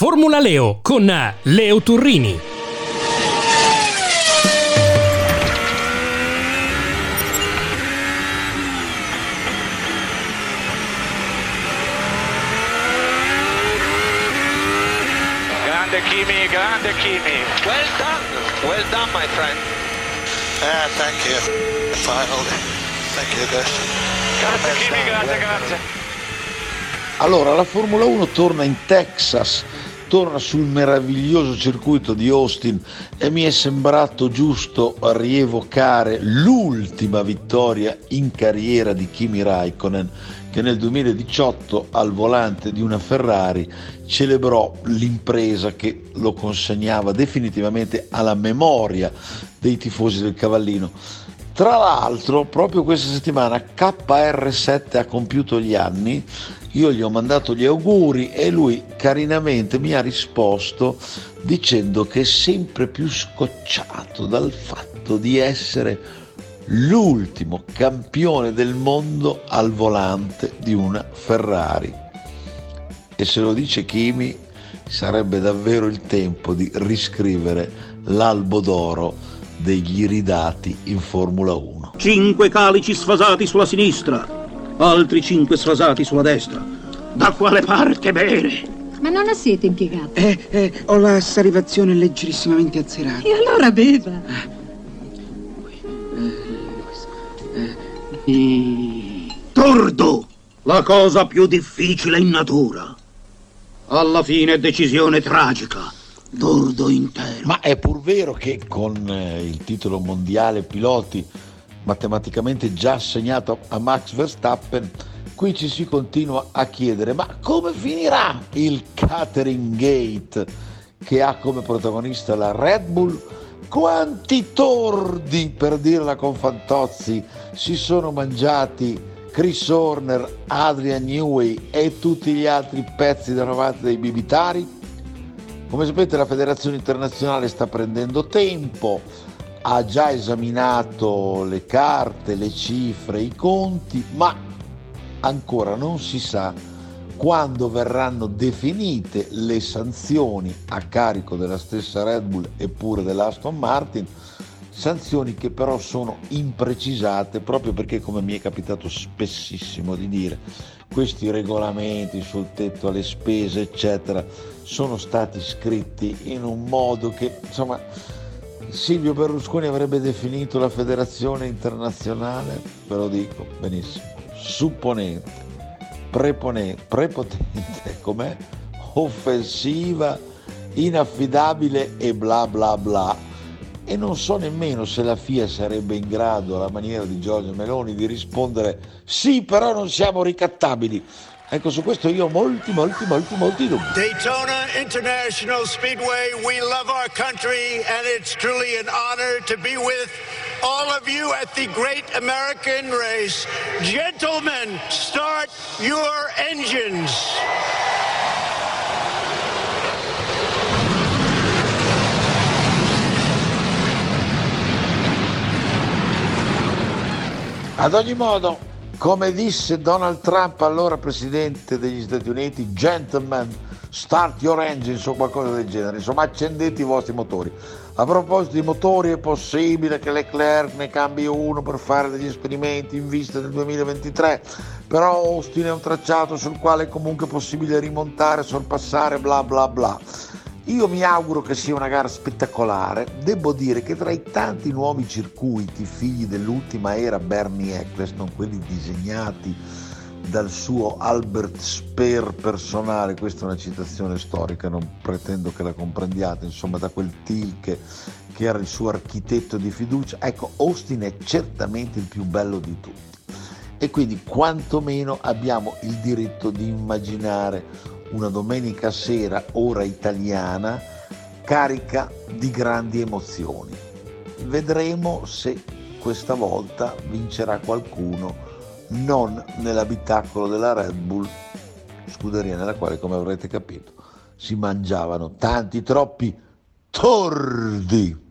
Formula Leo con Leo Turrini. Grande Kimi, grande Kimi. Well done, well done, my friend. Ah, thank you. Finally. Thank you, guys. Grazie Kimi, grazie, grazie. Allora, la Formula 1 torna in Texas, torna sul meraviglioso circuito di Austin e mi è sembrato giusto rievocare l'ultima vittoria in carriera di Kimi Raikkonen che nel 2018 al volante di una Ferrari celebrò l'impresa che lo consegnava definitivamente alla memoria dei tifosi del cavallino. Tra l'altro, proprio questa settimana KR7 ha compiuto gli anni, io gli ho mandato gli auguri e lui carinamente mi ha risposto dicendo che è sempre più scocciato dal fatto di essere l'ultimo campione del mondo al volante di una Ferrari. E se lo dice Kimi, sarebbe davvero il tempo di riscrivere l'albo d'oro degli iridati in Formula 1. Cinque calici sfasati sulla sinistra, altri cinque sfasati sulla destra. Da quale parte bere? Ma non ha siete impiegato. Eh, eh, ho la salivazione leggerissimamente azzerata. E allora beva. Tordo! La cosa più difficile in natura. Alla fine decisione tragica. Tordo intero. Ma è pur vero che con eh, il titolo mondiale piloti matematicamente già assegnato a Max Verstappen, qui ci si continua a chiedere ma come finirà il catering gate che ha come protagonista la Red Bull? Quanti tordi, per dirla con Fantozzi, si sono mangiati Chris Horner, Adrian Newey e tutti gli altri pezzi derivati dai bibitari? Come sapete la federazione internazionale sta prendendo tempo, ha già esaminato le carte, le cifre, i conti, ma ancora non si sa quando verranno definite le sanzioni a carico della stessa Red Bull e pure dell'Aston Martin, sanzioni che però sono imprecisate proprio perché come mi è capitato spessissimo di dire, questi regolamenti sul tetto alle spese eccetera sono stati scritti in un modo che insomma Silvio Berlusconi avrebbe definito la federazione internazionale, ve lo dico benissimo, supponente, preponente, prepotente, com'è? Offensiva, inaffidabile e bla bla bla. E non so nemmeno se la FIA sarebbe in grado, alla maniera di Giorgio Meloni, di rispondere sì, però non siamo ricattabili. Ecco, su questo io ho molti, molti, molti, molti dubbi. Daytona International Speedway, we love our country and it's truly an honor to be with all of you at the great American race. Gentlemen, start your engines. Ad ogni modo, come disse Donald Trump, allora presidente degli Stati Uniti, gentlemen, start your engines o qualcosa del genere, insomma accendete i vostri motori. A proposito di motori, è possibile che Leclerc ne cambi uno per fare degli esperimenti in vista del 2023, però Austin è un tracciato sul quale è comunque possibile rimontare, sorpassare, bla bla bla. Io mi auguro che sia una gara spettacolare. Devo dire che tra i tanti nuovi circuiti figli dell'ultima era Bernie Eccleston, quelli disegnati dal suo Albert Speer personale, questa è una citazione storica, non pretendo che la comprendiate, insomma da quel Tilke che era il suo architetto di fiducia, ecco Austin è certamente il più bello di tutti e quindi quantomeno abbiamo il diritto di immaginare una domenica sera, ora italiana, carica di grandi emozioni. Vedremo se questa volta vincerà qualcuno non nell'abitacolo della Red Bull, scuderia nella quale, come avrete capito, si mangiavano tanti troppi tordi.